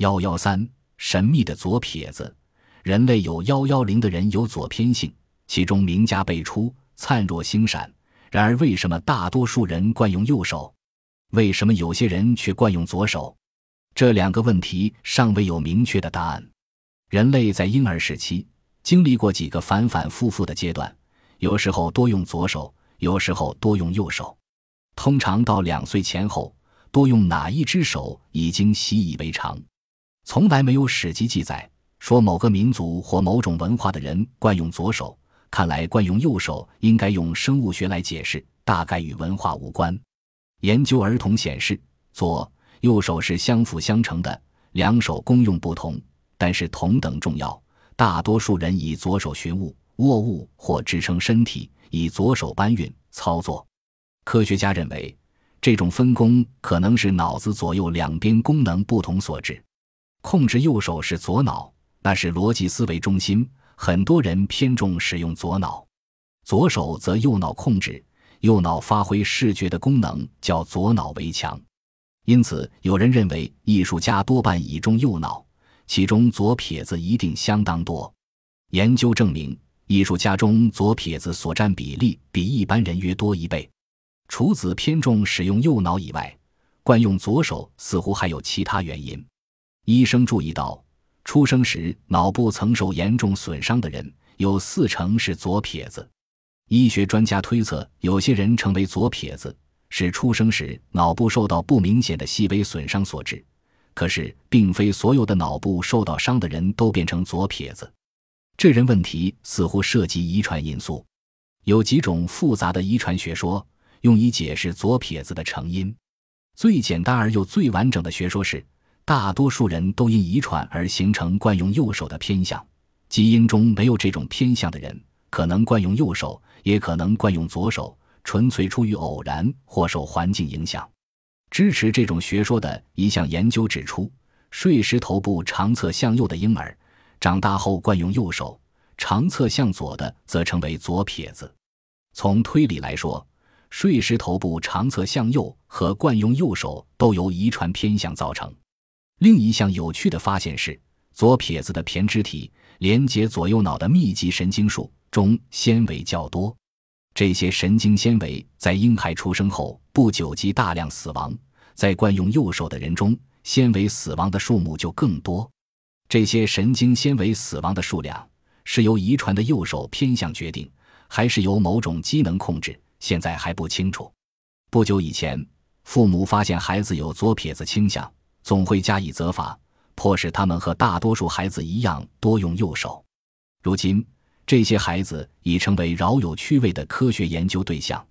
幺幺三，神秘的左撇子。人类有幺幺零的人有左偏性，其中名家辈出，灿若星闪。然而，为什么大多数人惯用右手？为什么有些人却惯用左手？这两个问题尚未有明确的答案。人类在婴儿时期经历过几个反反复复的阶段，有时候多用左手，有时候多用右手。通常到两岁前后，多用哪一只手已经习以为常，从来没有史籍记载说某个民族或某种文化的人惯用左手。看来惯用右手应该用生物学来解释，大概与文化无关。研究儿童显示，左右手是相辅相成的，两手功用不同，但是同等重要。大多数人以左手寻物、握物或支撑身体，以左手搬运、操作。科学家认为，这种分工可能是脑子左右两边功能不同所致。控制右手是左脑，那是逻辑思维中心。很多人偏重使用左脑，左手则右脑控制，右脑发挥视觉的功能，叫左脑为强。因此，有人认为艺术家多半倚重右脑，其中左撇子一定相当多。研究证明，艺术家中左撇子所占比例比一般人约多一倍。除子偏重使用右脑以外，惯用左手似乎还有其他原因。医生注意到。出生时脑部曾受严重损伤的人，有四成是左撇子。医学专家推测，有些人成为左撇子是出生时脑部受到不明显的细微损伤所致。可是，并非所有的脑部受到伤的人都变成左撇子。这人问题似乎涉及遗传因素。有几种复杂的遗传学说用以解释左撇子的成因。最简单而又最完整的学说是。大多数人都因遗传而形成惯用右手的偏向，基因中没有这种偏向的人可能惯用右手，也可能惯用左手，纯粹出于偶然或受环境影响。支持这种学说的一项研究指出，睡时头部长侧向右的婴儿，长大后惯用右手；长侧向左的则成为左撇子。从推理来说，睡时头部长侧向右和惯用右手都由遗传偏向造成。另一项有趣的发现是，左撇子的胼胝体连接左右脑的密集神经束中纤维较多，这些神经纤维在婴孩出生后不久即大量死亡。在惯用右手的人中，纤维死亡的数目就更多。这些神经纤维死亡的数量是由遗传的右手偏向决定，还是由某种机能控制？现在还不清楚。不久以前，父母发现孩子有左撇子倾向。总会加以责罚，迫使他们和大多数孩子一样多用右手。如今，这些孩子已成为饶有趣味的科学研究对象。